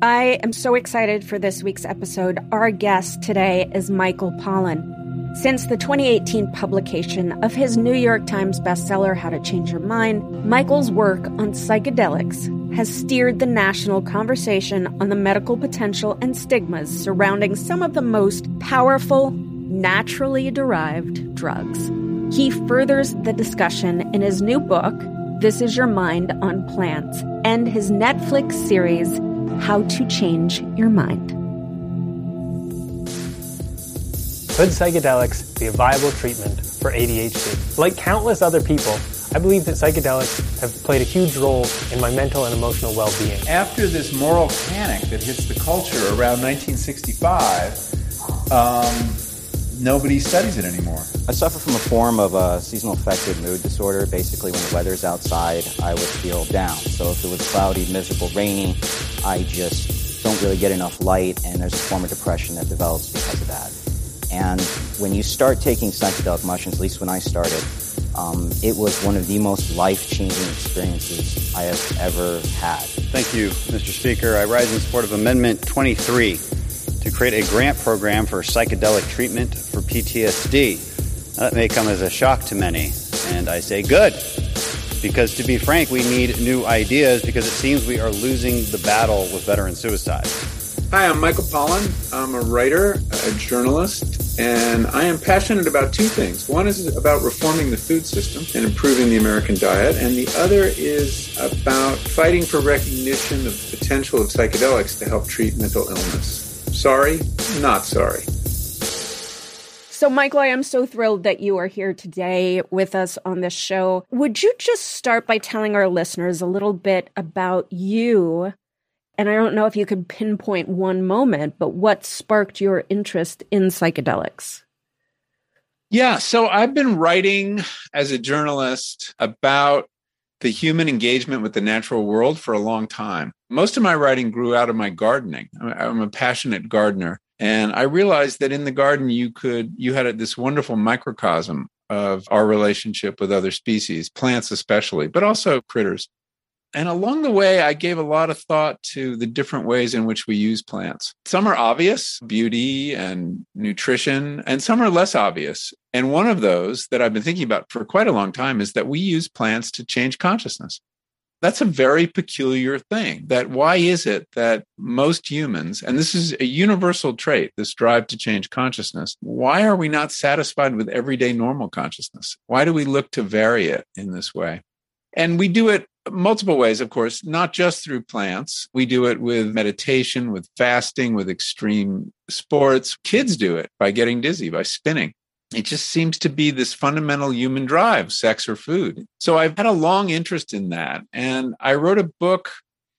I am so excited for this week's episode. Our guest today is Michael Pollan. Since the 2018 publication of his New York Times bestseller, How to Change Your Mind, Michael's work on psychedelics has steered the national conversation on the medical potential and stigmas surrounding some of the most powerful, naturally derived drugs. He furthers the discussion in his new book, This Is Your Mind on Plants, and his Netflix series, how to Change Your Mind. Could psychedelics be a viable treatment for ADHD? Like countless other people, I believe that psychedelics have played a huge role in my mental and emotional well being. After this moral panic that hits the culture around 1965, um, nobody studies it anymore. I suffer from a form of a seasonal affective mood disorder. Basically, when the weather's outside, I would feel down. So if it was cloudy, miserable, rainy, I just don't really get enough light, and there's a form of depression that develops because of that. And when you start taking psychedelic mushrooms, at least when I started, um, it was one of the most life-changing experiences I have ever had. Thank you, Mr. Speaker. I rise in support of Amendment 23 to create a grant program for psychedelic treatment for PTSD. Now, that may come as a shock to many, and I say good, because to be frank, we need new ideas because it seems we are losing the battle with veteran suicide. Hi, I'm Michael Pollan. I'm a writer, a journalist, and I am passionate about two things. One is about reforming the food system and improving the American diet, and the other is about fighting for recognition of the potential of psychedelics to help treat mental illness. Sorry, not sorry. So, Michael, I am so thrilled that you are here today with us on this show. Would you just start by telling our listeners a little bit about you? And I don't know if you could pinpoint one moment, but what sparked your interest in psychedelics? Yeah, so I've been writing as a journalist about the human engagement with the natural world for a long time. Most of my writing grew out of my gardening. I'm a passionate gardener. And I realized that in the garden, you could, you had this wonderful microcosm of our relationship with other species, plants especially, but also critters. And along the way, I gave a lot of thought to the different ways in which we use plants. Some are obvious, beauty and nutrition, and some are less obvious. And one of those that I've been thinking about for quite a long time is that we use plants to change consciousness. That's a very peculiar thing. That why is it that most humans, and this is a universal trait, this drive to change consciousness, why are we not satisfied with everyday normal consciousness? Why do we look to vary it in this way? And we do it multiple ways, of course, not just through plants. We do it with meditation, with fasting, with extreme sports. Kids do it by getting dizzy, by spinning. It just seems to be this fundamental human drive, sex or food. So I've had a long interest in that. And I wrote a book.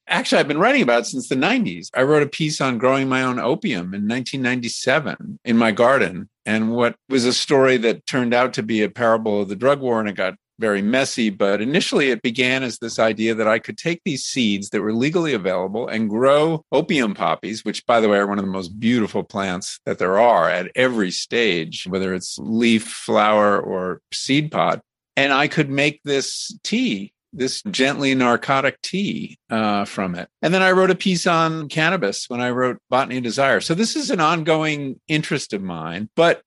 Actually, I've been writing about since the 90s. I wrote a piece on growing my own opium in 1997 in my garden. And what was a story that turned out to be a parable of the drug war, and it got very messy. But initially, it began as this idea that I could take these seeds that were legally available and grow opium poppies, which, by the way, are one of the most beautiful plants that there are at every stage, whether it's leaf, flower, or seed pod. And I could make this tea this gently narcotic tea uh, from it. And then I wrote a piece on cannabis when I wrote Botany of Desire. So this is an ongoing interest of mine. But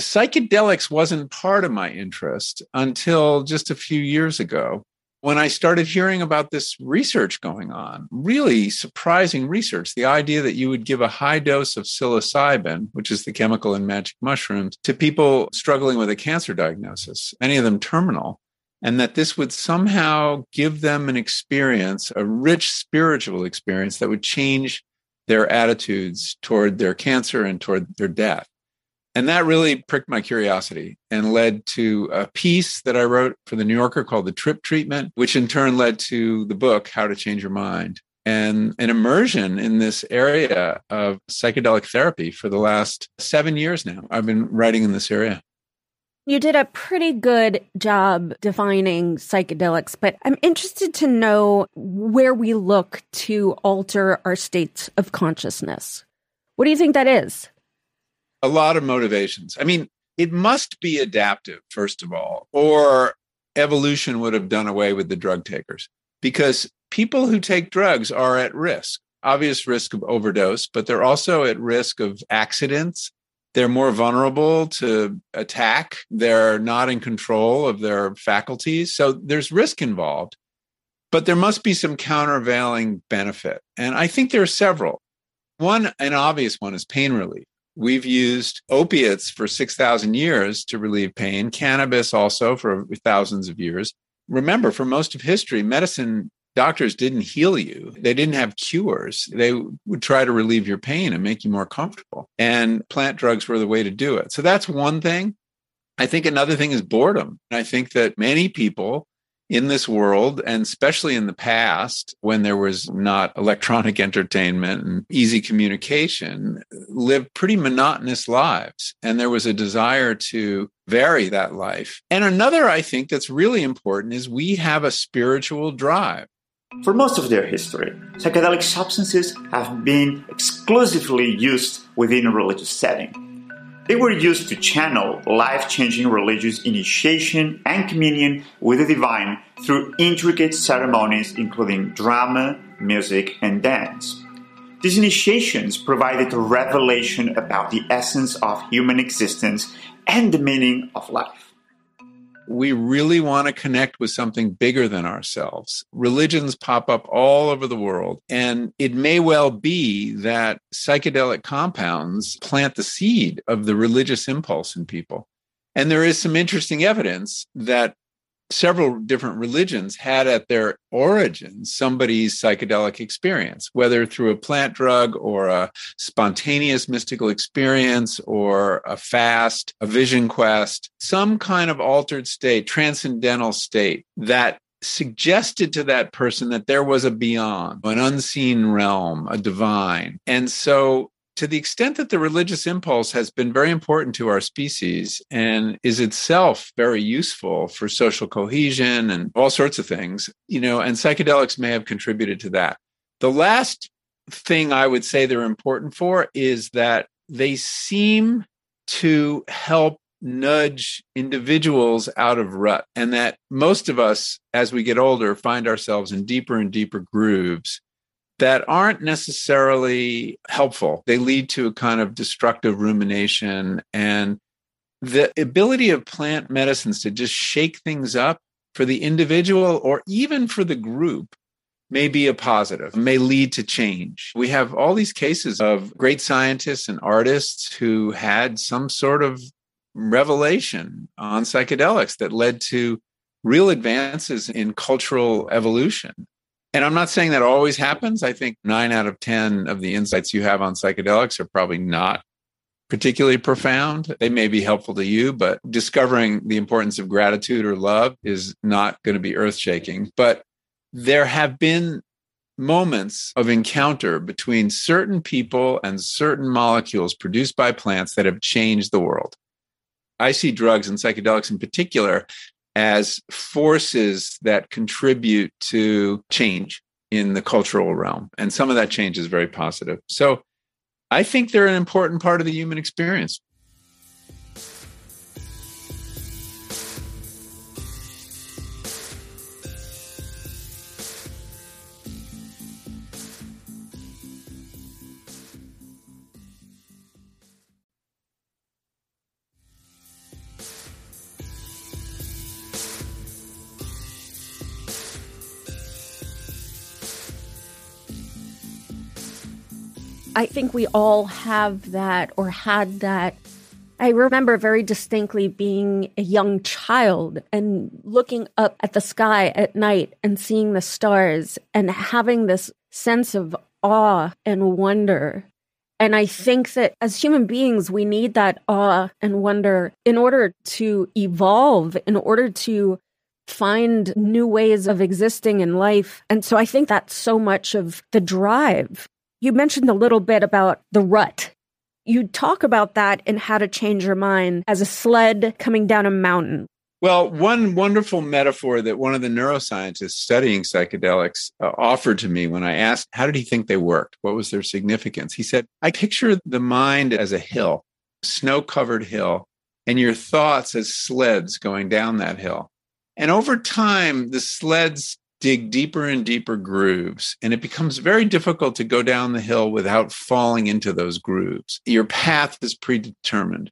psychedelics wasn't part of my interest until just a few years ago when I started hearing about this research going on, really surprising research, the idea that you would give a high dose of psilocybin, which is the chemical in magic mushrooms, to people struggling with a cancer diagnosis, many of them terminal, and that this would somehow give them an experience, a rich spiritual experience that would change their attitudes toward their cancer and toward their death. And that really pricked my curiosity and led to a piece that I wrote for the New Yorker called The Trip Treatment, which in turn led to the book, How to Change Your Mind, and an immersion in this area of psychedelic therapy for the last seven years now. I've been writing in this area. You did a pretty good job defining psychedelics, but I'm interested to know where we look to alter our states of consciousness. What do you think that is? A lot of motivations. I mean, it must be adaptive, first of all, or evolution would have done away with the drug takers because people who take drugs are at risk obvious risk of overdose, but they're also at risk of accidents they're more vulnerable to attack. They're not in control of their faculties. So there's risk involved, but there must be some countervailing benefit. And I think there are several. One, an obvious one, is pain relief. We've used opiates for 6,000 years to relieve pain, cannabis also for thousands of years. Remember, for most of history, medicine doctors didn't heal you. They didn't have cures. They would try to relieve your pain and make you more comfortable. And plant drugs were the way to do it. So that's one thing. I think another thing is boredom. I think that many people in this world, and especially in the past when there was not electronic entertainment and easy communication, lived pretty monotonous lives. And there was a desire to vary that life. And another, I think, that's really important is we have a spiritual drive. For most of their history, psychedelic substances have been exclusively used within a religious setting. They were used to channel life changing religious initiation and communion with the divine through intricate ceremonies including drama, music, and dance. These initiations provided a revelation about the essence of human existence and the meaning of life we really want to connect with something bigger than ourselves. Religions pop up all over the world, and it may well be that psychedelic compounds plant the seed of the religious impulse in people. And there is some interesting evidence that several different religions had at their origins somebody's psychedelic experience, whether through a plant drug or a spontaneous mystical experience or a fast, a vision quest, some kind of altered state, transcendental state that suggested to that person that there was a beyond, an unseen realm, a divine. And so to the extent that the religious impulse has been very important to our species and is itself very useful for social cohesion and all sorts of things, you know, and psychedelics may have contributed to that. The last thing I would say they're important for is that they seem to help nudge individuals out of rut and that most of us as we get older find ourselves in deeper and deeper grooves that aren't necessarily helpful. They lead to a kind of destructive rumination. And the ability of plant medicines to just shake things up for the individual or even for the group may be a positive, may lead to change. We have all these cases of great scientists and artists who had some sort of revelation on psychedelics that led to real advances in cultural evolution. And I'm not saying that always happens. I think nine out of 10 of the insights you have on psychedelics are probably not particularly profound. They may be helpful to you, but discovering the importance of gratitude or love is not going to be earth shaking. But there have been moments of encounter between certain people and certain molecules produced by plants that have changed the world. I see drugs and psychedelics in particular as forces that contribute to change in the cultural realm. And some of that change is very positive. So I think they're an important part of the human experience. I think we all have that or had that. I remember very distinctly being a young child and looking up at the sky at night and seeing the stars and having this sense of awe and wonder. And I think that as human beings, we need that awe and wonder in order to evolve, in order to find new ways of existing in life. And so I think that's so much of the drive you mentioned a little bit about the rut. You talk about that and How to Change Your Mind as a sled coming down a mountain. Well, one wonderful metaphor that one of the neuroscientists studying psychedelics uh, offered to me when I asked, how did he think they worked? What was their significance? He said, I picture the mind as a hill, snow covered hill, and your thoughts as sleds going down that hill. And over time, the sleds dig deeper and deeper grooves. And it becomes very difficult to go down the hill without falling into those grooves. Your path is predetermined.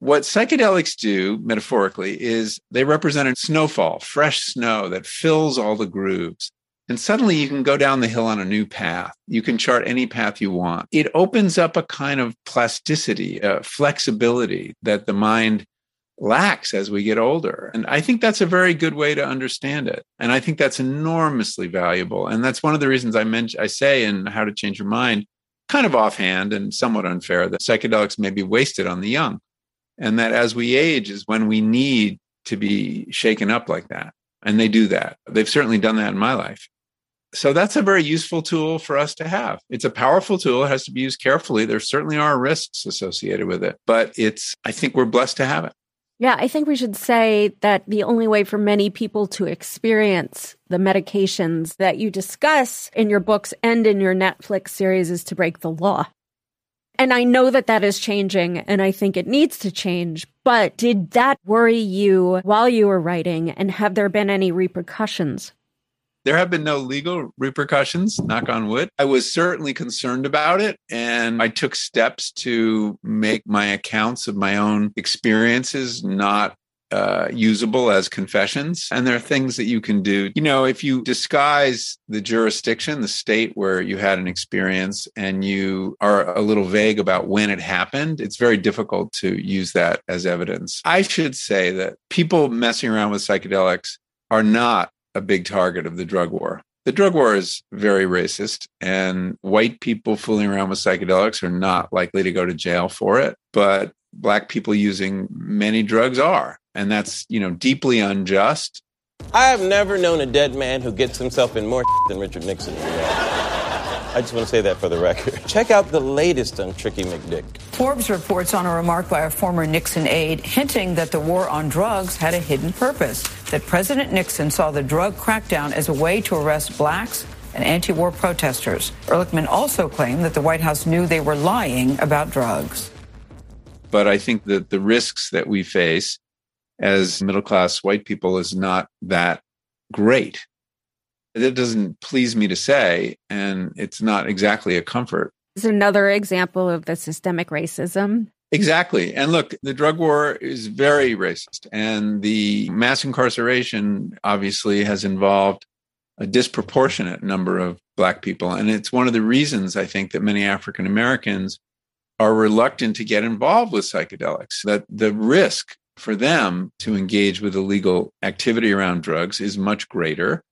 What psychedelics do, metaphorically, is they represent a snowfall, fresh snow that fills all the grooves. And suddenly you can go down the hill on a new path. You can chart any path you want. It opens up a kind of plasticity, a flexibility that the mind lacks as we get older. And I think that's a very good way to understand it. And I think that's enormously valuable. And that's one of the reasons I mentioned I say in How to Change Your Mind, kind of offhand and somewhat unfair, that psychedelics may be wasted on the young. And that as we age is when we need to be shaken up like that. And they do that. They've certainly done that in my life. So that's a very useful tool for us to have. It's a powerful tool. It has to be used carefully. There certainly are risks associated with it, but it's, I think we're blessed to have it. Yeah, I think we should say that the only way for many people to experience the medications that you discuss in your books and in your Netflix series is to break the law. And I know that that is changing and I think it needs to change. But did that worry you while you were writing? And have there been any repercussions? There have been no legal repercussions, knock on wood. I was certainly concerned about it, and I took steps to make my accounts of my own experiences not uh, usable as confessions. And there are things that you can do. You know, if you disguise the jurisdiction, the state where you had an experience, and you are a little vague about when it happened, it's very difficult to use that as evidence. I should say that people messing around with psychedelics are not a big target of the drug war. The drug war is very racist, and white people fooling around with psychedelics are not likely to go to jail for it. But black people using many drugs are. And that's, you know, deeply unjust. I have never known a dead man who gets himself in more than Richard Nixon. I just want to say that for the record. Check out the latest on Tricky McDick. Forbes reports on a remark by a former Nixon aide hinting that the war on drugs had a hidden purpose, that President Nixon saw the drug crackdown as a way to arrest blacks and anti war protesters. Ehrlichman also claimed that the White House knew they were lying about drugs. But I think that the risks that we face as middle class white people is not that great. It doesn't please me to say, and it's not exactly a comfort. It's another example of the systemic racism. Exactly. And look, the drug war is very racist, and the mass incarceration obviously has involved a disproportionate number of Black people. And it's one of the reasons I think that many African Americans are reluctant to get involved with psychedelics, that the risk for them to engage with illegal activity around drugs is much greater.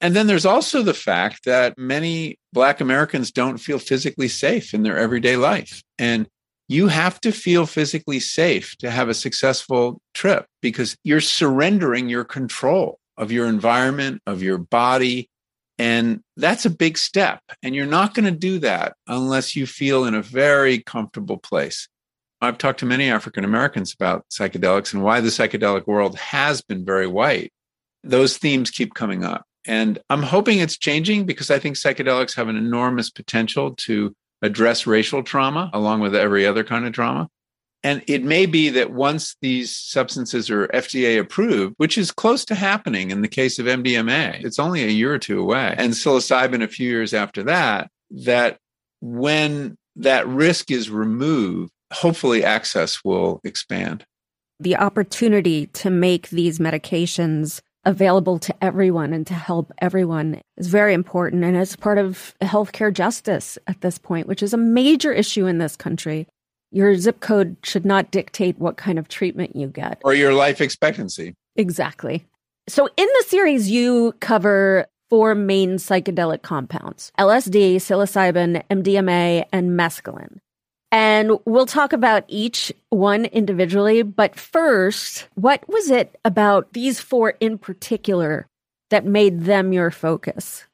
And then there's also the fact that many Black Americans don't feel physically safe in their everyday life. And you have to feel physically safe to have a successful trip because you're surrendering your control of your environment, of your body. And that's a big step. And you're not going to do that unless you feel in a very comfortable place. I've talked to many African Americans about psychedelics and why the psychedelic world has been very white. Those themes keep coming up. And I'm hoping it's changing because I think psychedelics have an enormous potential to address racial trauma along with every other kind of trauma. And it may be that once these substances are FDA approved, which is close to happening in the case of MDMA, it's only a year or two away, and psilocybin a few years after that, that when that risk is removed, hopefully access will expand. The opportunity to make these medications available to everyone and to help everyone is very important. And it's part of healthcare justice at this point, which is a major issue in this country. Your zip code should not dictate what kind of treatment you get, or your life expectancy. Exactly. So, in the series, you cover four main psychedelic compounds LSD, psilocybin, MDMA, and mescaline. And we'll talk about each one individually. But first, what was it about these four in particular that made them your focus?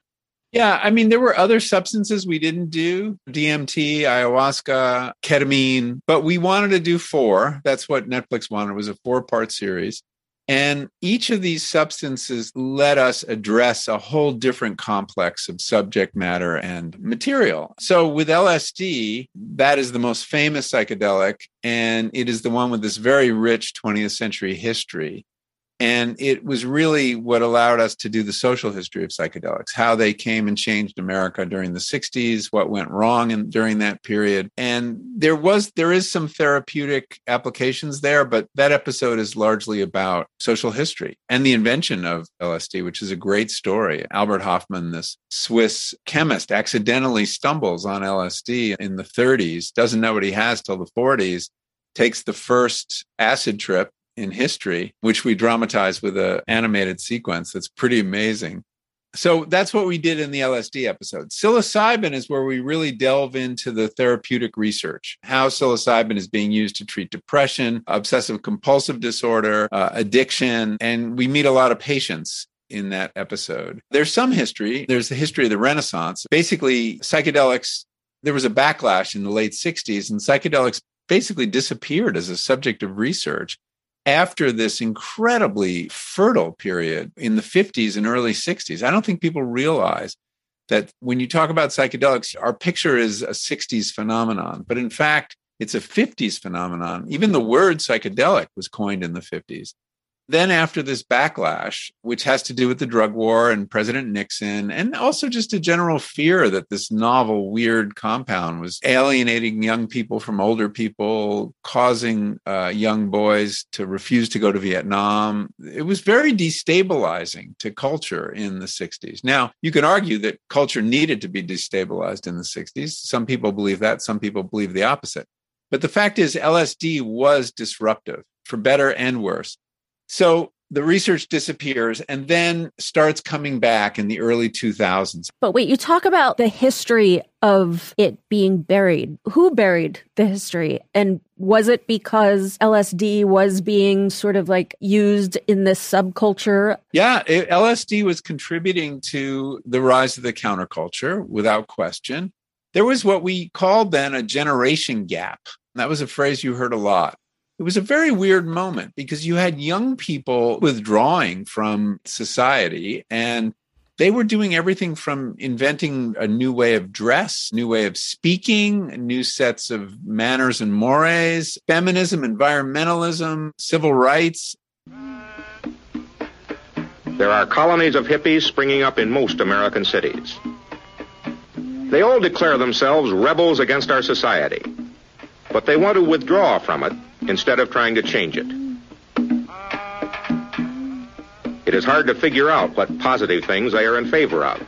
Yeah, I mean, there were other substances we didn't do DMT, ayahuasca, ketamine, but we wanted to do four. That's what Netflix wanted, It was a four part series. And each of these substances let us address a whole different complex of subject matter and material. So with LSD, that is the most famous psychedelic, and it is the one with this very rich 20th century history. And it was really what allowed us to do the social history of psychedelics, how they came and changed America during the 60s, what went wrong in, during that period. And there was there is some therapeutic applications there, but that episode is largely about social history and the invention of LSD, which is a great story. Albert Hofmann, this Swiss chemist, accidentally stumbles on LSD in the 30s, doesn't know what he has till the 40s, takes the first acid trip in history, which we dramatize with an animated sequence that's pretty amazing. So that's what we did in the LSD episode. Psilocybin is where we really delve into the therapeutic research, how psilocybin is being used to treat depression, obsessive compulsive disorder, uh, addiction. And we meet a lot of patients in that episode. There's some history. There's the history of the Renaissance. Basically, psychedelics, there was a backlash in the late 60s, and psychedelics basically disappeared as a subject of research after this incredibly fertile period in the 50s and early 60s. I don't think people realize that when you talk about psychedelics, our picture is a 60s phenomenon, but in fact, it's a 50s phenomenon. Even the word psychedelic was coined in the 50s. Then, after this backlash, which has to do with the drug war and President Nixon, and also just a general fear that this novel, weird compound was alienating young people from older people, causing uh, young boys to refuse to go to Vietnam, it was very destabilizing to culture in the 60s. Now, you can argue that culture needed to be destabilized in the 60s. Some people believe that, some people believe the opposite. But the fact is, LSD was disruptive for better and worse. So the research disappears and then starts coming back in the early 2000s. But wait, you talk about the history of it being buried. Who buried the history? And was it because LSD was being sort of like used in this subculture? Yeah, it, LSD was contributing to the rise of the counterculture without question. There was what we called then a generation gap. That was a phrase you heard a lot it was a very weird moment because you had young people withdrawing from society and they were doing everything from inventing a new way of dress, new way of speaking, new sets of manners and mores, feminism, environmentalism, civil rights. There are colonies of hippies springing up in most American cities. They all declare themselves rebels against our society, but they want to withdraw from it instead of trying to change it. It is hard to figure out what positive things they are in favor of.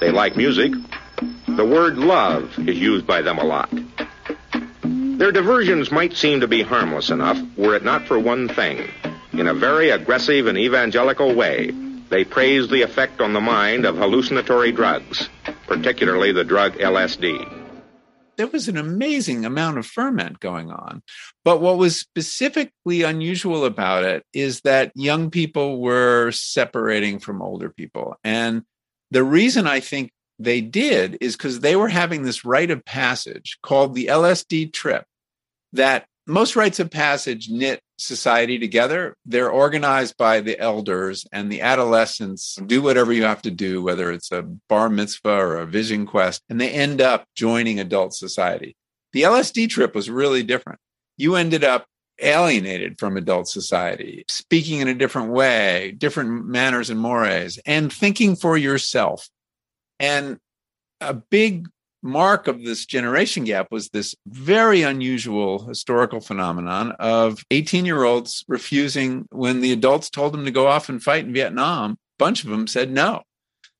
They like music. The word love is used by them a lot. Their diversions might seem to be harmless enough were it not for one thing. In a very aggressive and evangelical way, they praise the effect on the mind of hallucinatory drugs, particularly the drug LSD there was an amazing amount of ferment going on. But what was specifically unusual about it is that young people were separating from older people. And the reason I think they did is because they were having this rite of passage called the LSD trip that most rites of passage knit society together. They're organized by the elders, and the adolescents do whatever you have to do, whether it's a bar mitzvah or a vision quest, and they end up joining adult society. The LSD trip was really different. You ended up alienated from adult society, speaking in a different way, different manners and mores, and thinking for yourself. And a big mark of this generation gap was this very unusual historical phenomenon of 18 year olds refusing when the adults told them to go off and fight in Vietnam. A bunch of them said no.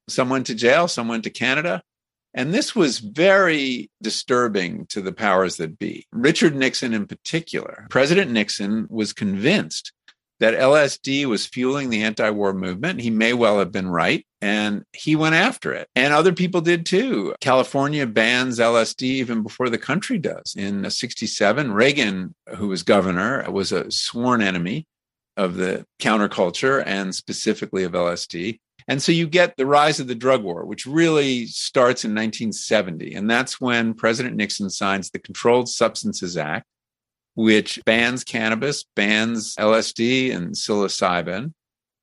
Some went to jail, some went to Canada. And this was very disturbing to the powers that be. Richard Nixon, in particular, President Nixon was convinced that LSD was fueling the anti war movement. He may well have been right. And he went after it. And other people did too. California bans LSD even before the country does. In 67, Reagan, who was governor, was a sworn enemy of the counterculture and specifically of LSD. And so you get the rise of the drug war, which really starts in 1970. And that's when President Nixon signs the Controlled Substances Act, which bans cannabis, bans LSD and psilocybin.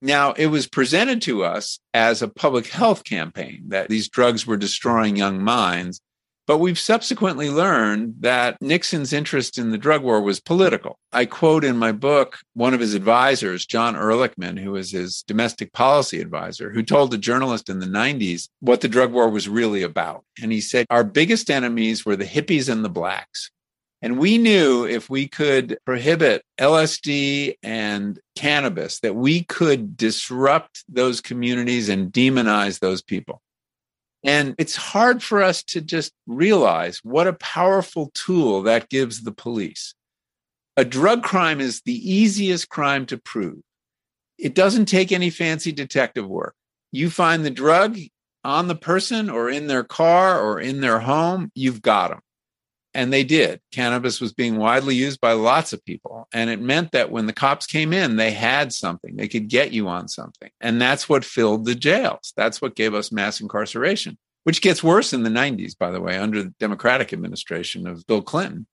Now, it was presented to us as a public health campaign that these drugs were destroying young minds. But we've subsequently learned that Nixon's interest in the drug war was political. I quote in my book one of his advisors, John Ehrlichman, who was his domestic policy advisor, who told a journalist in the 90s what the drug war was really about. And he said, Our biggest enemies were the hippies and the blacks. And we knew if we could prohibit LSD and cannabis, that we could disrupt those communities and demonize those people. And it's hard for us to just realize what a powerful tool that gives the police. A drug crime is the easiest crime to prove. It doesn't take any fancy detective work. You find the drug on the person or in their car or in their home, you've got them. And they did. Cannabis was being widely used by lots of people. And it meant that when the cops came in, they had something. They could get you on something. And that's what filled the jails. That's what gave us mass incarceration, which gets worse in the 90s, by the way, under the Democratic administration of Bill Clinton,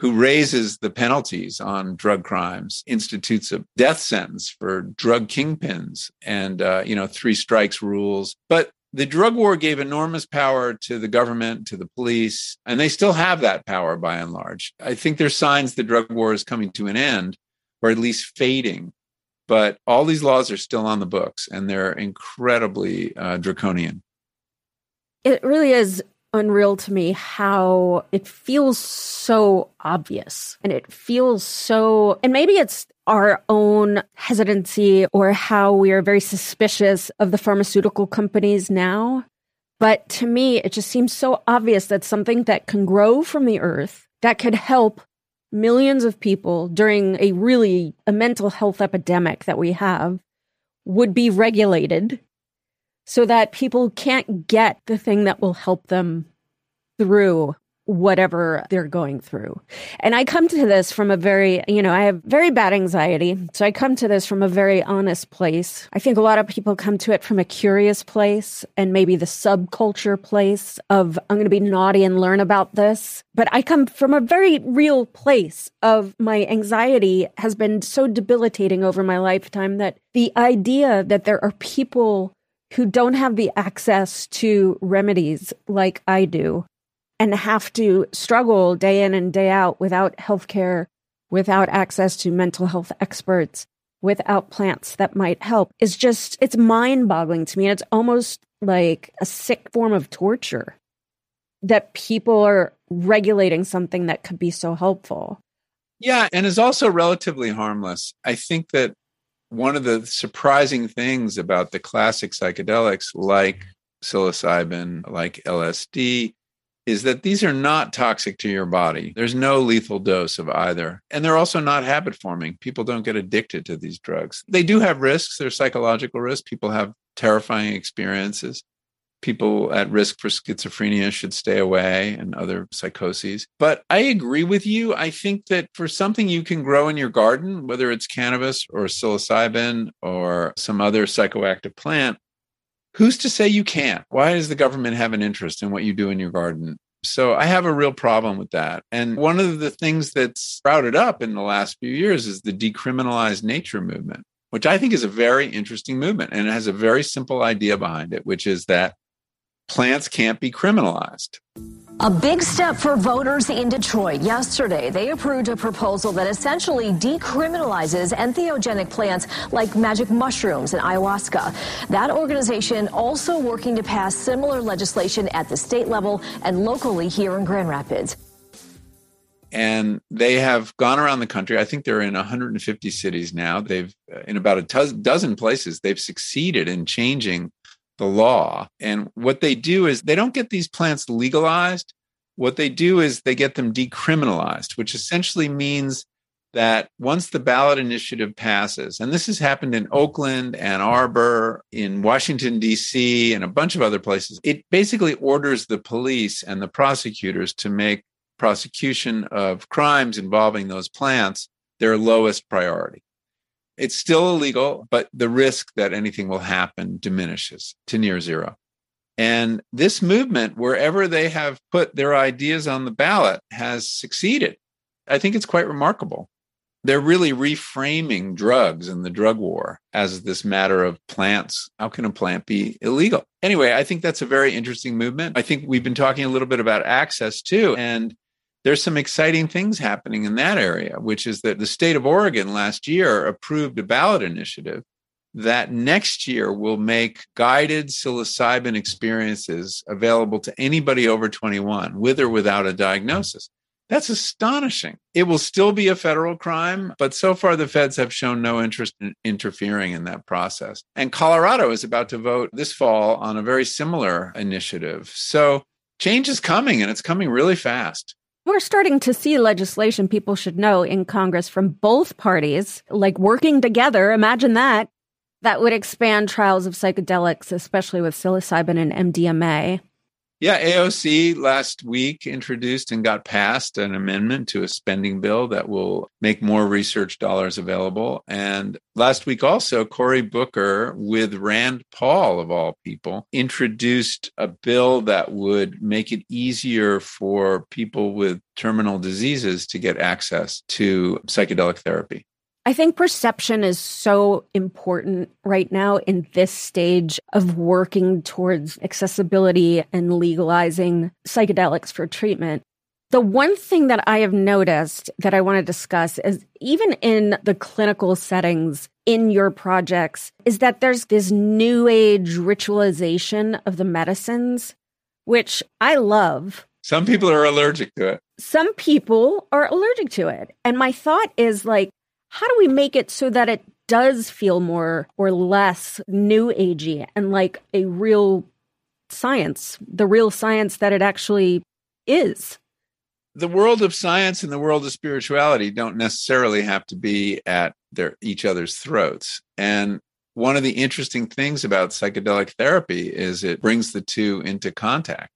who raises the penalties on drug crimes, institutes a death sentence for drug kingpins, and, uh, you know, three strikes rules. But the drug war gave enormous power to the government, to the police, and they still have that power by and large. I think there's signs the drug war is coming to an end, or at least fading. But all these laws are still on the books, and they're incredibly uh, draconian. It really is unreal to me how it feels so obvious and it feels so and maybe it's our own hesitancy or how we are very suspicious of the pharmaceutical companies now. But to me, it just seems so obvious that something that can grow from the earth, that could help millions of people during a really a mental health epidemic that we have, would be regulated so that people can't get the thing that will help them through whatever they're going through. And I come to this from a very, you know, I have very bad anxiety. So I come to this from a very honest place. I think a lot of people come to it from a curious place and maybe the subculture place of, I'm going to be naughty and learn about this. But I come from a very real place of my anxiety has been so debilitating over my lifetime that the idea that there are people who don't have the access to remedies like I do and have to struggle day in and day out without healthcare, without access to mental health experts, without plants that might help is just, it's mind boggling to me. And it's almost like a sick form of torture that people are regulating something that could be so helpful. Yeah, and is also relatively harmless. I think that one of the surprising things about the classic psychedelics like psilocybin, like LSD, is that these are not toxic to your body. There's no lethal dose of either. And they're also not habit forming. People don't get addicted to these drugs. They do have risks, there's psychological risks. People have terrifying experiences. People at risk for schizophrenia should stay away and other psychoses. But I agree with you. I think that for something you can grow in your garden, whether it's cannabis or psilocybin or some other psychoactive plant, who's to say you can't? Why does the government have an interest in what you do in your garden? So I have a real problem with that. And one of the things that's sprouted up in the last few years is the decriminalized nature movement, which I think is a very interesting movement. And it has a very simple idea behind it, which is that plants can't be criminalized. A big step for voters in Detroit. Yesterday, they approved a proposal that essentially decriminalizes entheogenic plants like magic mushrooms and ayahuasca. That organization also working to pass similar legislation at the state level and locally here in Grand Rapids. And they have gone around the country. I think they're in 150 cities now. They've, uh, in about a dozen places, they've succeeded in changing the law. And what they do is they don't get these plants legalized. What they do is they get them decriminalized, which essentially means that once the ballot initiative passes, and this has happened in Oakland, Ann Arbor, in Washington, D.C., and a bunch of other places, it basically orders the police and the prosecutors to make prosecution of crimes involving those plants their lowest priority. It's still illegal, but the risk that anything will happen diminishes to near zero. And this movement, wherever they have put their ideas on the ballot, has succeeded. I think it's quite remarkable. They're really reframing drugs and the drug war as this matter of plants. How can a plant be illegal? Anyway, I think that's a very interesting movement. I think we've been talking a little bit about access too. And there's some exciting things happening in that area, which is that the state of Oregon last year approved a ballot initiative that next year will make guided psilocybin experiences available to anybody over 21 with or without a diagnosis. That's astonishing. It will still be a federal crime, but so far the feds have shown no interest in interfering in that process. And Colorado is about to vote this fall on a very similar initiative. So change is coming and it's coming really fast. We're starting to see legislation people should know in Congress from both parties, like working together. Imagine that. That would expand trials of psychedelics, especially with psilocybin and MDMA. Yeah, AOC last week introduced and got passed an amendment to a spending bill that will make more research dollars available. And last week also, Cory Booker, with Rand Paul, of all people, introduced a bill that would make it easier for people with terminal diseases to get access to psychedelic therapy. I think perception is so important right now in this stage of working towards accessibility and legalizing psychedelics for treatment. The one thing that I have noticed that I want to discuss is even in the clinical settings in your projects is that there's this new age ritualization of the medicines, which I love. Some people are allergic to it. Some people are allergic to it. And my thought is like, how do we make it so that it does feel more or less new agey and like a real science, the real science that it actually is? The world of science and the world of spirituality don't necessarily have to be at their each other's throats. And one of the interesting things about psychedelic therapy is it brings the two into contact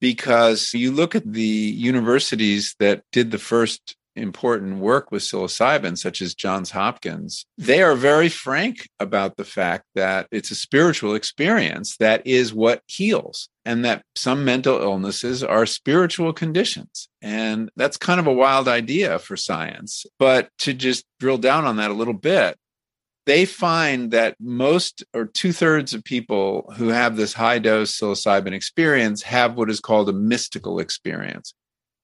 because you look at the universities that did the first important work with psilocybin, such as Johns Hopkins, they are very frank about the fact that it's a spiritual experience that is what heals, and that some mental illnesses are spiritual conditions. And that's kind of a wild idea for science. But to just drill down on that a little bit, they find that most or two thirds of people who have this high dose psilocybin experience have what is called a mystical experience.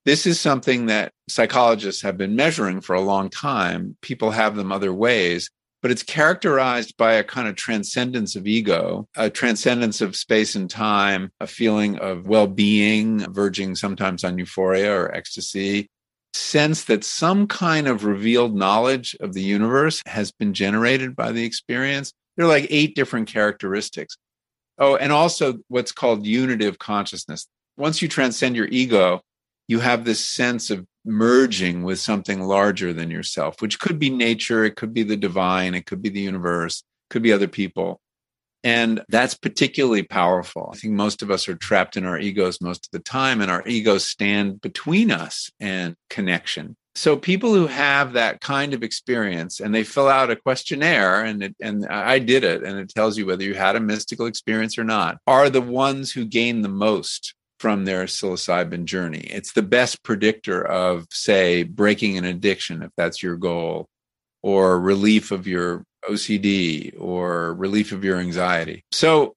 This is something that psychologists have been measuring for a long time. People have them other ways, but it's characterized by a kind of transcendence of ego, a transcendence of space and time, a feeling of well being, verging sometimes on euphoria or ecstasy, sense that some kind of revealed knowledge of the universe has been generated by the experience. There are like eight different characteristics. Oh, and also what's called unitive consciousness. Once you transcend your ego, you have this sense of merging with something larger than yourself, which could be nature, it could be the divine, it could be the universe, could be other people. And that's particularly powerful. I think most of us are trapped in our egos most of the time, and our egos stand between us and connection. So people who have that kind of experience and they fill out a questionnaire and it, and I did it and it tells you whether you had a mystical experience or not are the ones who gain the most from their psilocybin journey. It's the best predictor of, say, breaking an addiction, if that's your goal, or relief of your OCD, or relief of your anxiety. So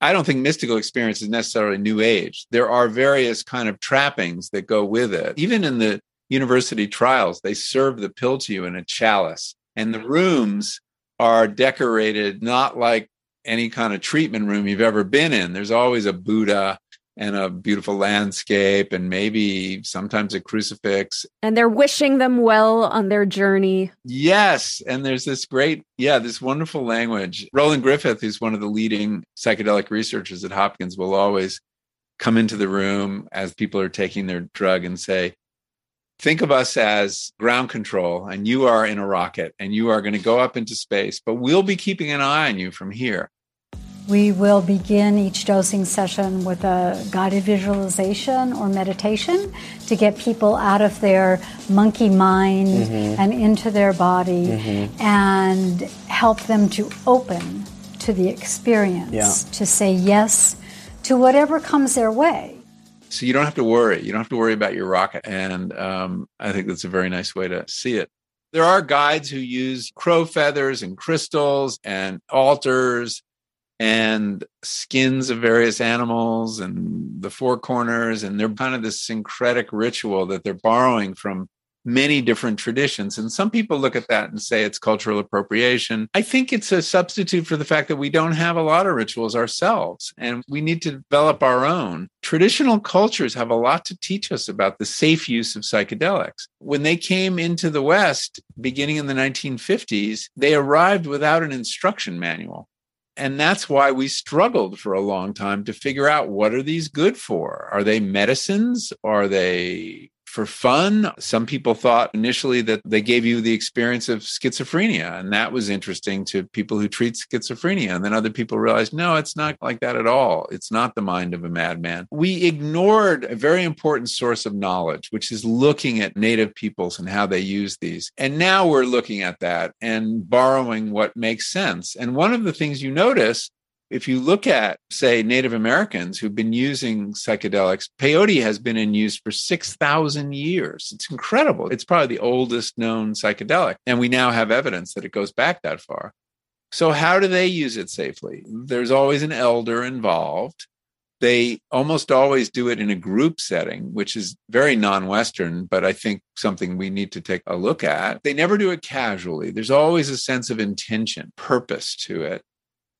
I don't think mystical experience is necessarily new age. There are various kind of trappings that go with it. Even in the university trials, they serve the pill to you in a chalice. And the rooms are decorated not like any kind of treatment room you've ever been in. There's always a Buddha and a beautiful landscape and maybe sometimes a crucifix. And they're wishing them well on their journey. Yes. And there's this great, yeah, this wonderful language. Roland Griffiths, who's one of the leading psychedelic researchers at Hopkins, will always come into the room as people are taking their drug and say, Think of us as ground control, and you are in a rocket and you are going to go up into space, but we'll be keeping an eye on you from here. We will begin each dosing session with a guided visualization or meditation to get people out of their monkey mind mm-hmm. and into their body mm-hmm. and help them to open to the experience, yeah. to say yes to whatever comes their way. So you don't have to worry. You don't have to worry about your rocket. And um, I think that's a very nice way to see it. There are guides who use crow feathers and crystals and altars and skins of various animals and the four corners. And they're kind of this syncretic ritual that they're borrowing from many different traditions. And some people look at that and say it's cultural appropriation. I think it's a substitute for the fact that we don't have a lot of rituals ourselves and we need to develop our own. Traditional cultures have a lot to teach us about the safe use of psychedelics. When they came into the West, beginning in the 1950s, they arrived without an instruction manual and that's why we struggled for a long time to figure out what are these good for? Are they medicines? Are they for fun. Some people thought initially that they gave you the experience of schizophrenia, and that was interesting to people who treat schizophrenia. And then other people realized, no, it's not like that at all. It's not the mind of a madman. We ignored a very important source of knowledge, which is looking at native peoples and how they use these. And now we're looking at that and borrowing what makes sense. And one of the things you notice if you look at, say, Native Americans who've been using psychedelics, peyote has been in use for 6,000 years. It's incredible. It's probably the oldest known psychedelic. And we now have evidence that it goes back that far. So, how do they use it safely? There's always an elder involved. They almost always do it in a group setting, which is very non Western, but I think something we need to take a look at. They never do it casually. There's always a sense of intention, purpose to it.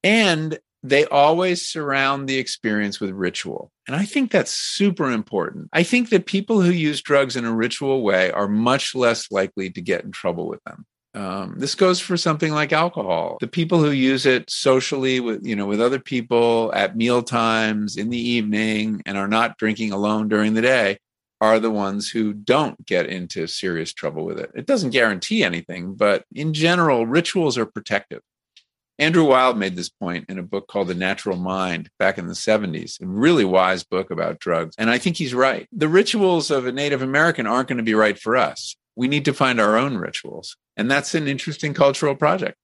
And they always surround the experience with ritual. And I think that's super important. I think that people who use drugs in a ritual way are much less likely to get in trouble with them. Um, this goes for something like alcohol. The people who use it socially with, you know, with other people at meal times in the evening and are not drinking alone during the day are the ones who don't get into serious trouble with it. It doesn't guarantee anything, but in general, rituals are protective. Andrew Weil made this point in a book called The Natural Mind back in the 70s, a really wise book about drugs. And I think he's right. The rituals of a Native American aren't going to be right for us. We need to find our own rituals. And that's an interesting cultural project.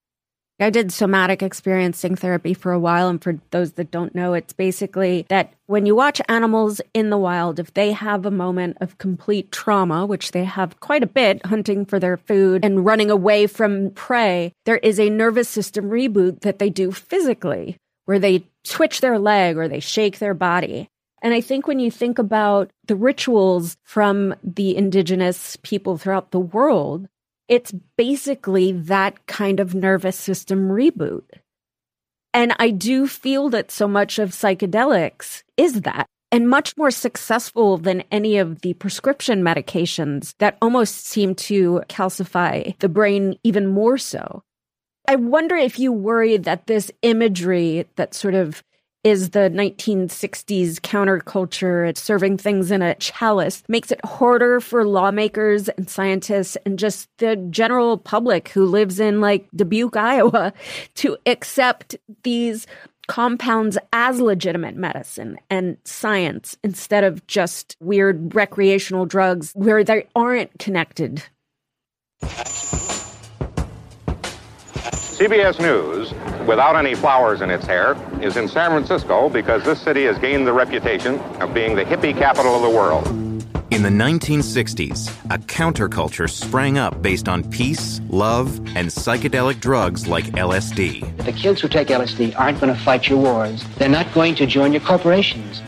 I did somatic experiencing therapy for a while. And for those that don't know, it's basically that when you watch animals in the wild, if they have a moment of complete trauma, which they have quite a bit hunting for their food and running away from prey, there is a nervous system reboot that they do physically where they twitch their leg or they shake their body. And I think when you think about the rituals from the indigenous people throughout the world, it's basically that kind of nervous system reboot. And I do feel that so much of psychedelics is that and much more successful than any of the prescription medications that almost seem to calcify the brain even more so. I wonder if you worry that this imagery that sort of is the 1960s counterculture. It's serving things in a chalice, makes it harder for lawmakers and scientists and just the general public who lives in like Dubuque, Iowa, to accept these compounds as legitimate medicine and science instead of just weird recreational drugs where they aren't connected. CBS News, without any flowers in its hair, is in San Francisco because this city has gained the reputation of being the hippie capital of the world. In the 1960s, a counterculture sprang up based on peace, love, and psychedelic drugs like LSD. The kids who take LSD aren't going to fight your wars. They're not going to join your corporations.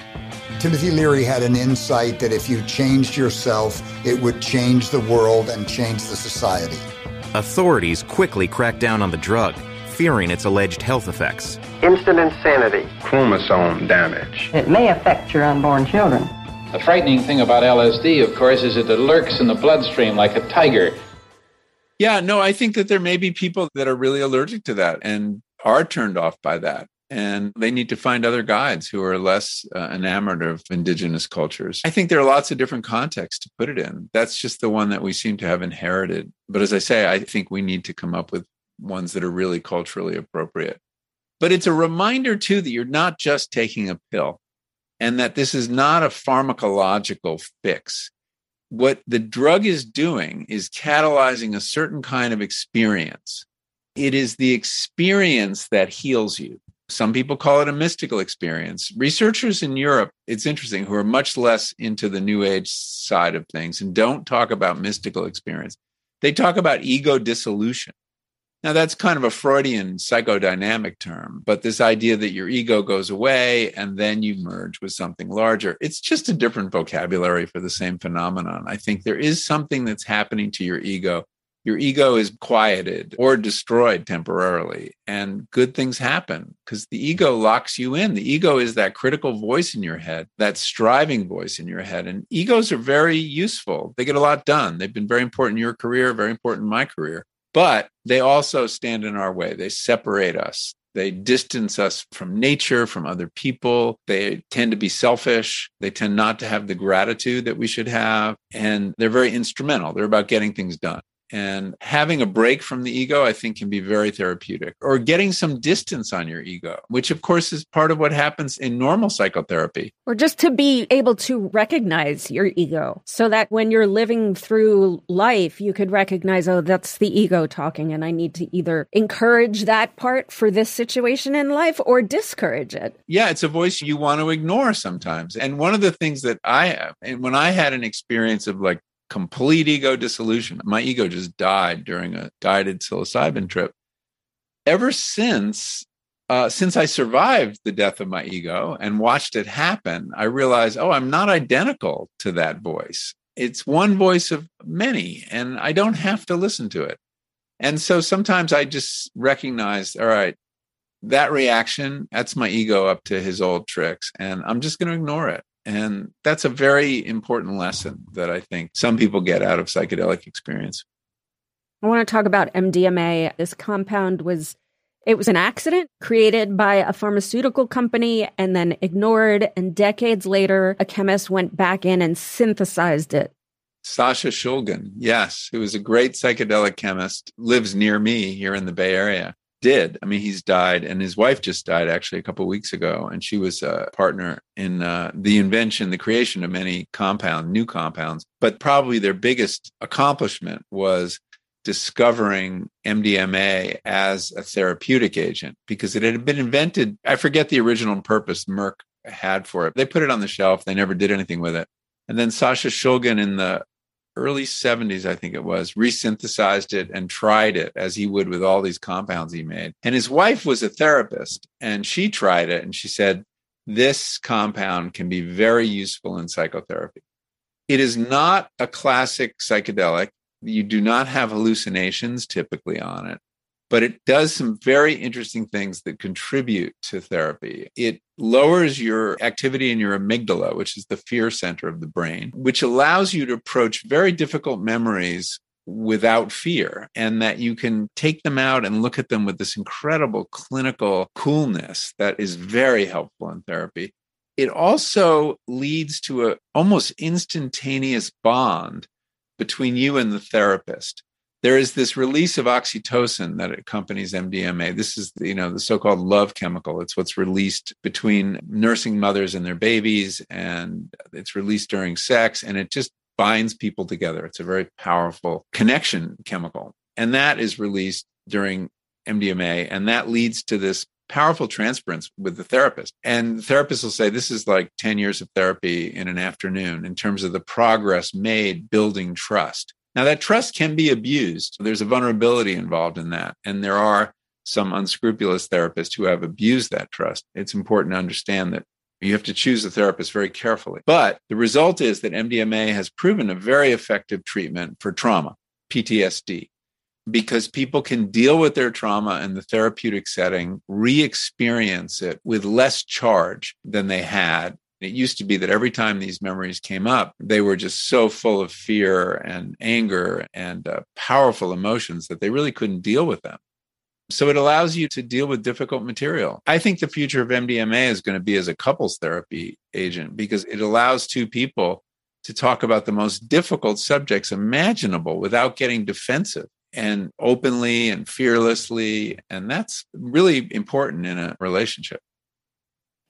Timothy Leary had an insight that if you changed yourself, it would change the world and change the society. Authorities quickly cracked down on the drug, fearing its alleged health effects. Instant insanity. Chromosome damage. It may affect your unborn children. The frightening thing about LSD, of course, is that it lurks in the bloodstream like a tiger. Yeah, no, I think that there may be people that are really allergic to that and are turned off by that. And they need to find other guides who are less uh, enamored of indigenous cultures. I think there are lots of different contexts to put it in. That's just the one that we seem to have inherited. But as I say, I think we need to come up with ones that are really culturally appropriate. But it's a reminder, too, that you're not just taking a pill and that this is not a pharmacological fix. What the drug is doing is catalyzing a certain kind of experience. It is the experience that heals you. Some people call it a mystical experience. Researchers in Europe, it's interesting, who are much less into the new age side of things and don't talk about mystical experience. They talk about ego dissolution. Now, that's kind of a Freudian psychodynamic term, but this idea that your ego goes away and then you merge with something larger, it's just a different vocabulary for the same phenomenon. I think there is something that's happening to your ego. Your ego is quieted or destroyed temporarily, and good things happen because the ego locks you in. The ego is that critical voice in your head, that striving voice in your head. And egos are very useful. They get a lot done. They've been very important in your career, very important in my career but they also stand in our way. They separate us. They distance us from nature, from other people. They tend to be selfish. They tend not to have the gratitude that we should have. And they're very instrumental. They're about getting things done. And having a break from the ego, I think, can be very therapeutic, or getting some distance on your ego, which, of course, is part of what happens in normal psychotherapy. Or just to be able to recognize your ego so that when you're living through life, you could recognize, oh, that's the ego talking. And I need to either encourage that part for this situation in life or discourage it. Yeah, it's a voice you want to ignore sometimes. And one of the things that I have, and when I had an experience of like complete ego dissolution. My ego just died during a guided psilocybin trip. Ever since, uh, since I survived the death of my ego and watched it happen, I realized, oh, I'm not identical to that voice. It's one voice of many, and I don't have to listen to it. And so sometimes I just recognize, all right, that reaction, that's my ego up to his old tricks, and I'm just going to ignore it. And that's a very important lesson that I think some people get out of psychedelic experience. I want to talk about MDMA. This compound was it was an accident created by a pharmaceutical company and then ignored and decades later a chemist went back in and synthesized it. Sasha Shulgin, yes, who was a great psychedelic chemist, lives near me here in the Bay Area did. I mean, he's died, and his wife just died actually a couple of weeks ago, and she was a partner in uh, the invention, the creation of many compound, new compounds. But probably their biggest accomplishment was discovering MDMA as a therapeutic agent because it had been invented. I forget the original purpose Merck had for it. They put it on the shelf. They never did anything with it. And then Sasha Shulgin in the early 70s, I think it was, resynthesized it and tried it as he would with all these compounds he made. And his wife was a therapist and she tried it and she said, This compound can be very useful in psychotherapy. It is not a classic psychedelic. You do not have hallucinations typically on it but it does some very interesting things that contribute to therapy. It lowers your activity in your amygdala, which is the fear center of the brain, which allows you to approach very difficult memories without fear and that you can take them out and look at them with this incredible clinical coolness that is very helpful in therapy it also leads to a almost instantaneous bond between you and the therapist there is this release of oxytocin that accompanies MDMA. This is, you know, the so-called love chemical. It's what's released between nursing mothers and their babies, and it's released during sex, and it just binds people together. It's a very powerful connection chemical, and that is released during MDMA, and that leads to this powerful transference with the therapist. And the therapist will say, This is like 10 years of therapy in an afternoon in terms of the progress made building trust. Now, that trust can be abused. There's a vulnerability involved in that. And there are some unscrupulous therapists who have abused that trust. It's important to understand that you have to choose a therapist very carefully. But the result is that MDMA has proven a very effective treatment for trauma, PTSD, because people can deal with their trauma in the therapeutic setting, re experience it with less charge than they had. It used to be that every time these memories came up, they were just so full of fear and anger and uh, powerful emotions that they really couldn't deal with them. So it allows you to deal with difficult material. I think the future of MDMA is going to be as a couples therapy agent because it allows two people to talk about the most difficult subjects imaginable without getting defensive and openly and fearlessly. And that's really important in a relationship.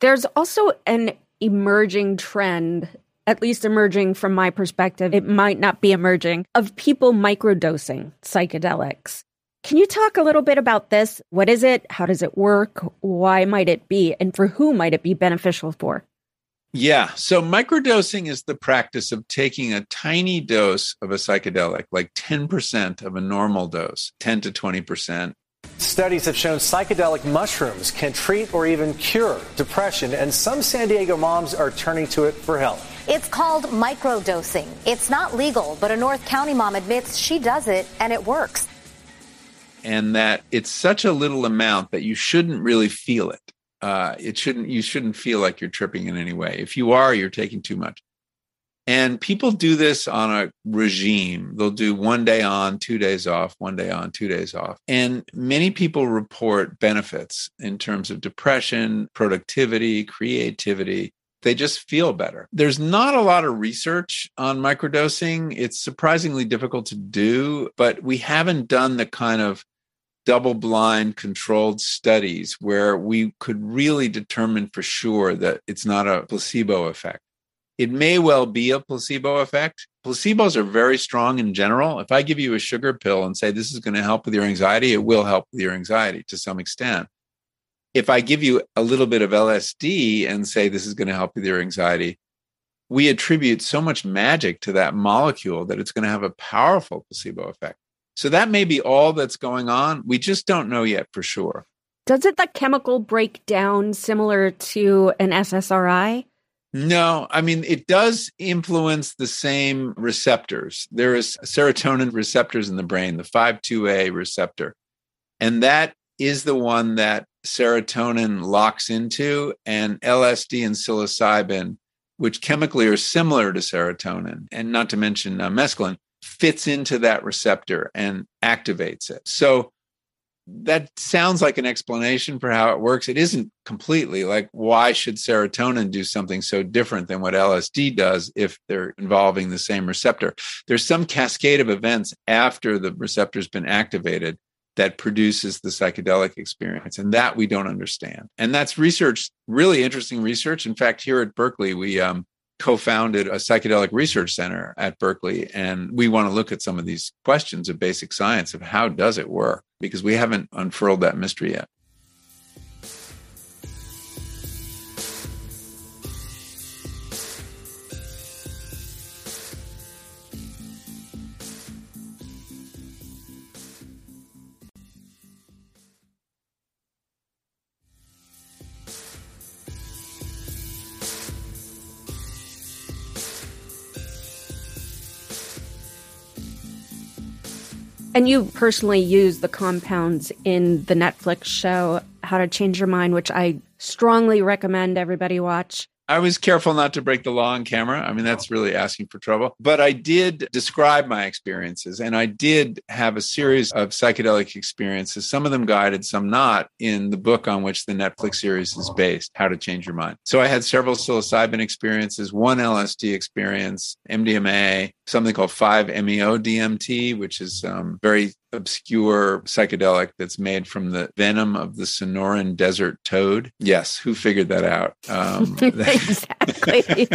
There's also an emerging trend, at least emerging from my perspective, it might not be emerging, of people microdosing psychedelics. Can you talk a little bit about this? What is it? How does it work? Why might it be? And for who might it be beneficial for? Yeah. So microdosing is the practice of taking a tiny dose of a psychedelic, like 10% of a normal dose, 10 to 20%. Studies have shown psychedelic mushrooms can treat or even cure depression, and some San Diego moms are turning to it for help. It's called microdosing. It's not legal, but a North County mom admits she does it and it works and that it's such a little amount that you shouldn't really feel it. Uh, it shouldn't you shouldn't feel like you're tripping in any way. If you are, you're taking too much. And people do this on a regime. They'll do one day on, two days off, one day on, two days off. And many people report benefits in terms of depression, productivity, creativity. They just feel better. There's not a lot of research on microdosing. It's surprisingly difficult to do, but we haven't done the kind of double blind controlled studies where we could really determine for sure that it's not a placebo effect. It may well be a placebo effect. Placebos are very strong in general. If I give you a sugar pill and say this is going to help with your anxiety, it will help with your anxiety to some extent. If I give you a little bit of LSD and say this is going to help with your anxiety, we attribute so much magic to that molecule that it's going to have a powerful placebo effect. So that may be all that's going on. We just don't know yet for sure. Doesn't the chemical break down similar to an SSRI? No, I mean, it does influence the same receptors. There is serotonin receptors in the brain, the 5-2A receptor. And that is the one that serotonin locks into, and LSD and psilocybin, which chemically are similar to serotonin, and not to mention uh, mescaline, fits into that receptor and activates it. So that sounds like an explanation for how it works. It isn't completely like why should serotonin do something so different than what LSD does if they're involving the same receptor? There's some cascade of events after the receptor's been activated that produces the psychedelic experience and that we don't understand. And that's research, really interesting research. In fact, here at Berkeley, we um, co-founded a psychedelic research center at Berkeley and we want to look at some of these questions of basic science of how does it work because we haven't unfurled that mystery yet. And you personally use the compounds in the Netflix show How to Change Your Mind, which I strongly recommend everybody watch. I was careful not to break the law on camera. I mean, that's really asking for trouble. But I did describe my experiences and I did have a series of psychedelic experiences, some of them guided, some not, in the book on which the Netflix series is based, How to Change Your Mind. So I had several psilocybin experiences, one LSD experience, MDMA, something called 5-MeO DMT, which is um, very obscure psychedelic that's made from the venom of the Sonoran desert toad. Yes, who figured that out? Um, exactly.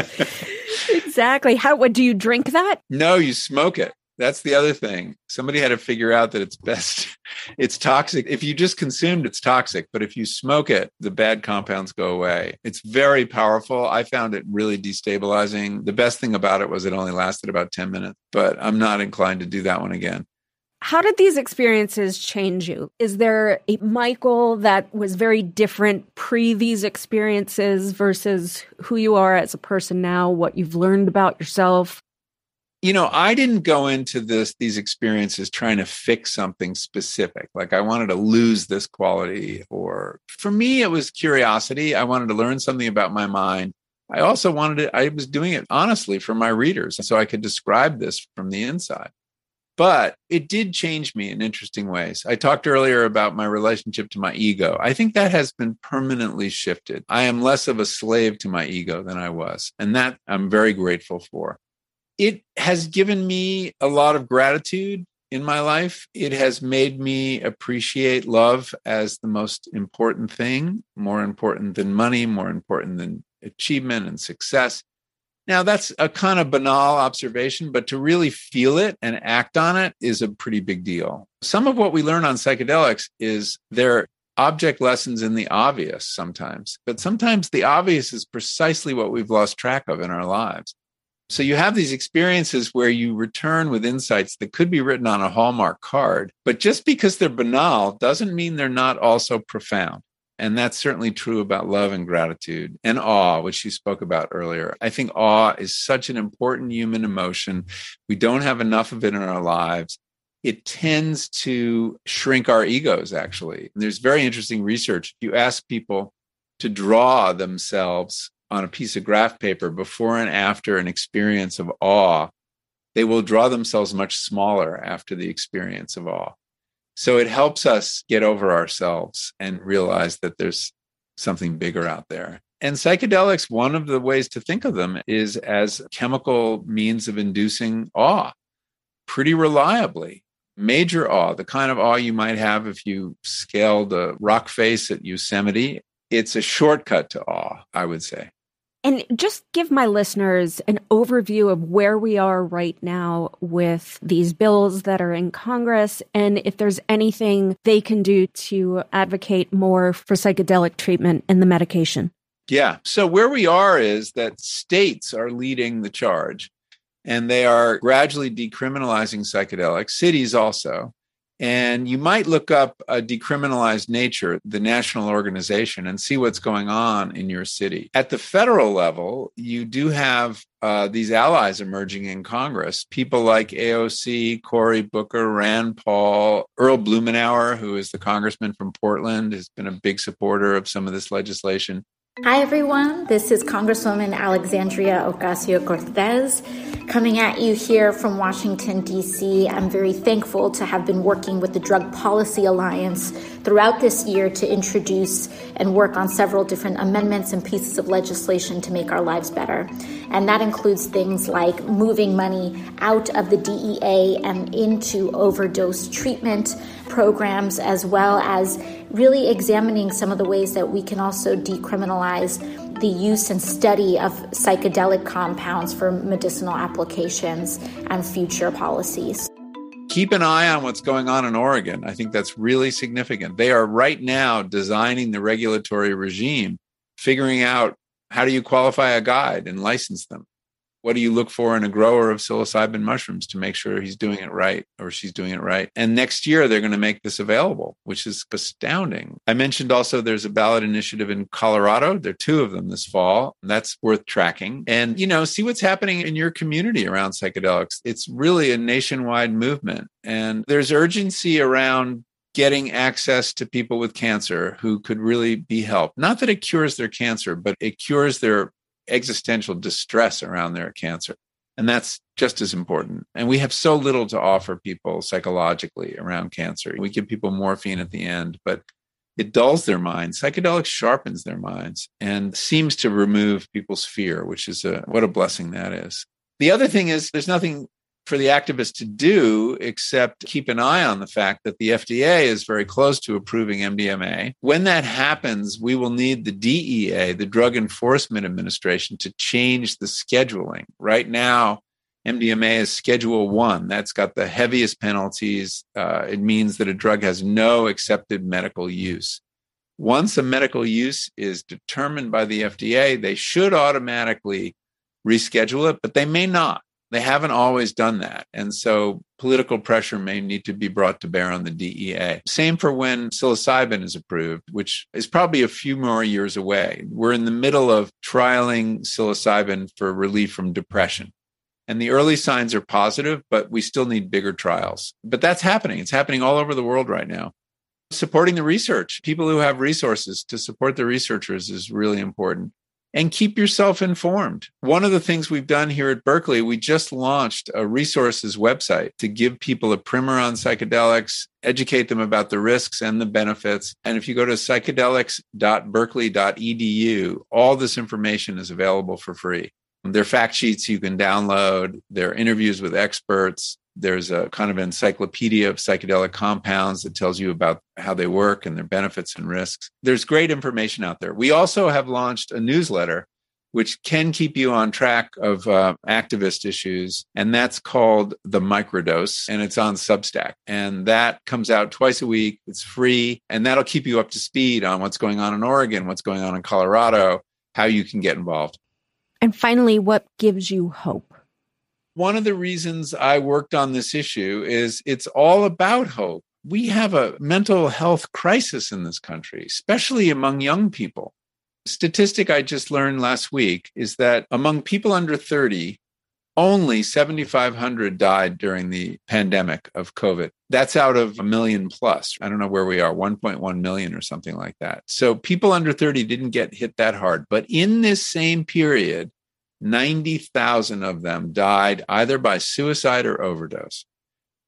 exactly. How? What do you drink that? No, you smoke it. That's the other thing. Somebody had to figure out that it's best, it's toxic. If you just consumed, it's toxic. But if you smoke it, the bad compounds go away. It's very powerful. I found it really destabilizing. The best thing about it was it only lasted about 10 minutes, but I'm not inclined to do that one again. How did these experiences change you? Is there a Michael that was very different pre these experiences versus who you are as a person now, what you've learned about yourself? you know i didn't go into this these experiences trying to fix something specific like i wanted to lose this quality or for me it was curiosity i wanted to learn something about my mind i also wanted to i was doing it honestly for my readers so i could describe this from the inside but it did change me in interesting ways. I talked earlier about my relationship to my ego. I think that has been permanently shifted. I am less of a slave to my ego than I was. And that I'm very grateful for it has given me a lot of gratitude in my life. It has made me appreciate love as the most important thing, more important than money, more important than achievement and success. Now, that's a kind of banal observation, but to really feel it and act on it is a pretty big deal. Some of what we learn on psychedelics is they're object lessons in the obvious sometimes, but sometimes the obvious is precisely what we've lost track of in our lives. So you have these experiences where you return with insights that could be written on a Hallmark card, but just because they're banal doesn't mean they're not also profound. And that's certainly true about love and gratitude and awe, which you spoke about earlier. I think awe is such an important human emotion. We don't have enough of it in our lives. It tends to shrink our egos, actually. And there's very interesting research. If you ask people to draw themselves on a piece of graph paper before and after an experience of awe, they will draw themselves much smaller after the experience of awe. So it helps us get over ourselves and realize that there's something bigger out there. And psychedelics, one of the ways to think of them is as chemical means of inducing awe pretty reliably. Major awe, the kind of awe you might have if you scaled a rock face at Yosemite. It's a shortcut to awe, I would say. And just give my listeners an overview of where we are right now with these bills that are in Congress and if there's anything they can do to advocate more for psychedelic treatment and the medication. Yeah. So, where we are is that states are leading the charge and they are gradually decriminalizing psychedelics, cities also. And you might look up a decriminalized nature, the national organization, and see what's going on in your city. At the federal level, you do have uh, these allies emerging in Congress. People like AOC, Cory Booker, Rand Paul, Earl Blumenauer, who is the congressman from Portland, has been a big supporter of some of this legislation. Hi, everyone. This is Congresswoman Alexandria Ocasio Cortez coming at you here from Washington, D.C. I'm very thankful to have been working with the Drug Policy Alliance throughout this year to introduce and work on several different amendments and pieces of legislation to make our lives better. And that includes things like moving money out of the DEA and into overdose treatment programs, as well as really examining some of the ways that we can also decriminalize the use and study of psychedelic compounds for medicinal applications and future policies. Keep an eye on what's going on in Oregon. I think that's really significant. They are right now designing the regulatory regime, figuring out how do you qualify a guide and license them? What do you look for in a grower of psilocybin mushrooms to make sure he's doing it right or she's doing it right? And next year, they're going to make this available, which is astounding. I mentioned also there's a ballot initiative in Colorado. There are two of them this fall. That's worth tracking. And, you know, see what's happening in your community around psychedelics. It's really a nationwide movement. And there's urgency around getting access to people with cancer who could really be helped. Not that it cures their cancer, but it cures their existential distress around their cancer. And that's just as important. And we have so little to offer people psychologically around cancer. We give people morphine at the end, but it dulls their minds. Psychedelics sharpens their minds and seems to remove people's fear, which is a what a blessing that is. The other thing is there's nothing for the activists to do except keep an eye on the fact that the FDA is very close to approving MDMA. When that happens, we will need the DEA, the Drug Enforcement Administration, to change the scheduling. Right now, MDMA is Schedule One. That's got the heaviest penalties. Uh, it means that a drug has no accepted medical use. Once a medical use is determined by the FDA, they should automatically reschedule it, but they may not. They haven't always done that. And so political pressure may need to be brought to bear on the DEA. Same for when psilocybin is approved, which is probably a few more years away. We're in the middle of trialing psilocybin for relief from depression. And the early signs are positive, but we still need bigger trials. But that's happening. It's happening all over the world right now. Supporting the research, people who have resources to support the researchers is really important and keep yourself informed. One of the things we've done here at Berkeley, we just launched a resources website to give people a primer on psychedelics, educate them about the risks and the benefits. And if you go to psychedelics.berkeley.edu, all this information is available for free. There are fact sheets you can download, there are interviews with experts, there's a kind of encyclopedia of psychedelic compounds that tells you about how they work and their benefits and risks. There's great information out there. We also have launched a newsletter which can keep you on track of uh, activist issues. And that's called The Microdose, and it's on Substack. And that comes out twice a week. It's free, and that'll keep you up to speed on what's going on in Oregon, what's going on in Colorado, how you can get involved. And finally, what gives you hope? One of the reasons I worked on this issue is it's all about hope. We have a mental health crisis in this country, especially among young people. Statistic I just learned last week is that among people under 30, only 7,500 died during the pandemic of COVID. That's out of a million plus. I don't know where we are, 1.1 million or something like that. So people under 30 didn't get hit that hard. But in this same period, 90,000 of them died either by suicide or overdose.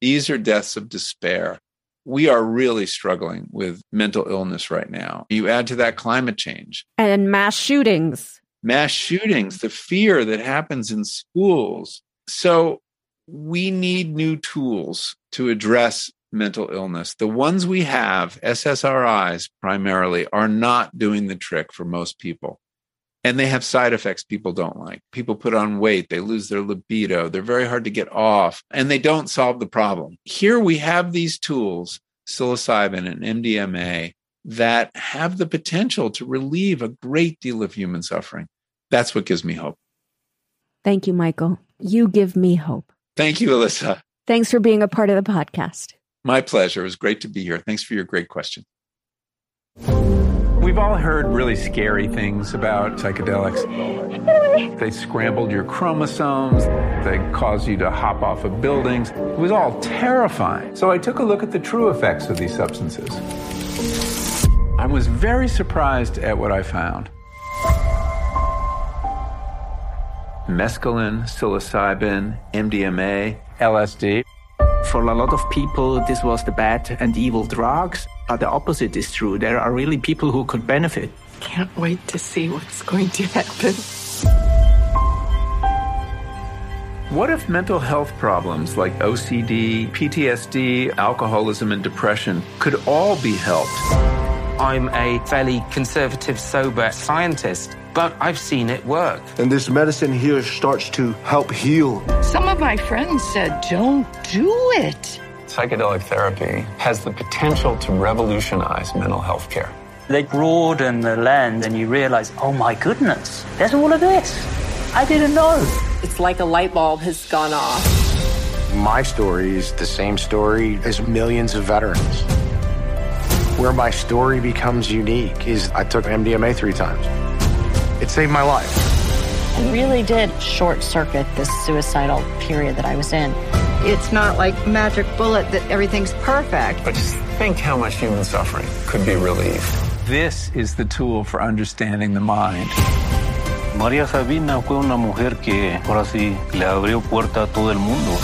These are deaths of despair. We are really struggling with mental illness right now. You add to that climate change and mass shootings. Mass shootings, the fear that happens in schools. So we need new tools to address mental illness. The ones we have, SSRIs primarily, are not doing the trick for most people and they have side effects people don't like. People put on weight, they lose their libido, they're very hard to get off, and they don't solve the problem. Here we have these tools, psilocybin and MDMA, that have the potential to relieve a great deal of human suffering. That's what gives me hope. Thank you, Michael. You give me hope. Thank you, Alyssa. Thanks for being a part of the podcast. My pleasure. It was great to be here. Thanks for your great question. We've all heard really scary things about psychedelics. They scrambled your chromosomes, they caused you to hop off of buildings. It was all terrifying. So I took a look at the true effects of these substances. I was very surprised at what I found. Mescaline, psilocybin, MDMA, LSD. For a lot of people, this was the bad and evil drugs. But the opposite is true. There are really people who could benefit. Can't wait to see what's going to happen. What if mental health problems like OCD, PTSD, alcoholism, and depression could all be helped? I'm a fairly conservative, sober scientist, but I've seen it work. And this medicine here starts to help heal. Some of my friends said, don't do it psychedelic therapy has the potential to revolutionize mental health care. They broaden the lens and you realize, oh my goodness, there's all of this. I didn't know. It's like a light bulb has gone off. My story is the same story as millions of veterans. Where my story becomes unique is I took MDMA three times. It saved my life. It really did short circuit this suicidal period that I was in. It's not like magic bullet that everything's perfect. But just think how much human suffering could be relieved. This is the tool for understanding the mind. María Sabina fue una mujer que, por así, le abrió puerta a todo el mundo.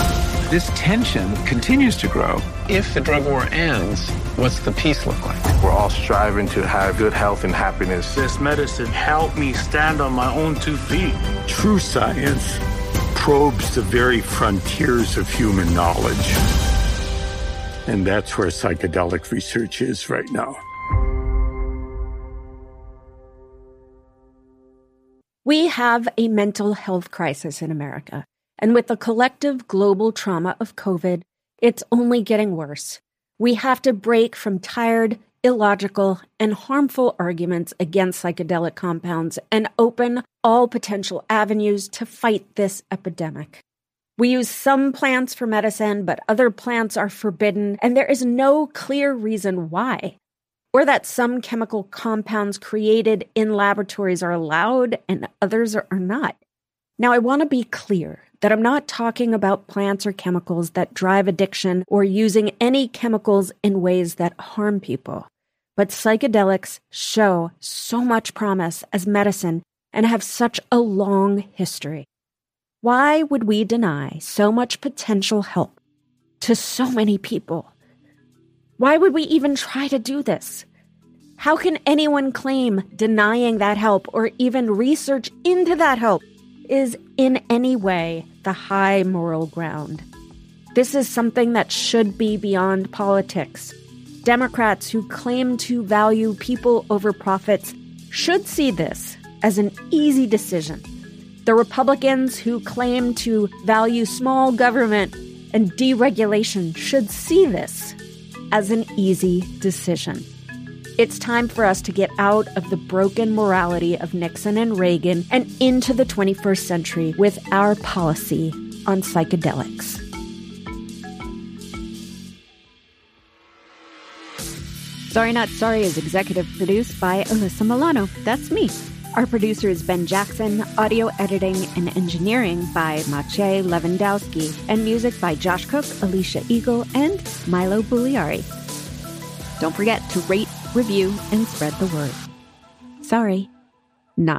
This tension continues to grow. If the drug war ends, what's the peace look like? We're all striving to have good health and happiness. This medicine helped me stand on my own two feet. True science probes the very frontiers of human knowledge. And that's where psychedelic research is right now. We have a mental health crisis in America, And with the collective global trauma of COVID, it's only getting worse. We have to break from tired, illogical, and harmful arguments against psychedelic compounds and open all potential avenues to fight this epidemic. We use some plants for medicine, but other plants are forbidden, and there is no clear reason why. Or that some chemical compounds created in laboratories are allowed and others are not. Now, I want to be clear that I'm not talking about plants or chemicals that drive addiction or using any chemicals in ways that harm people. But psychedelics show so much promise as medicine and have such a long history. Why would we deny so much potential help to so many people? Why would we even try to do this? How can anyone claim denying that help or even research into that help is in any way the high moral ground? This is something that should be beyond politics. Democrats who claim to value people over profits should see this as an easy decision. The Republicans who claim to value small government and deregulation should see this as an easy decision. It's time for us to get out of the broken morality of Nixon and Reagan and into the 21st century with our policy on psychedelics. Sorry Not Sorry is executive produced by Alyssa Milano. That's me. Our producer is Ben Jackson, audio editing and engineering by Maciej Lewandowski, and music by Josh Cook, Alicia Eagle, and Milo Bugliari. Don't forget to rate, review, and spread the word. Sorry.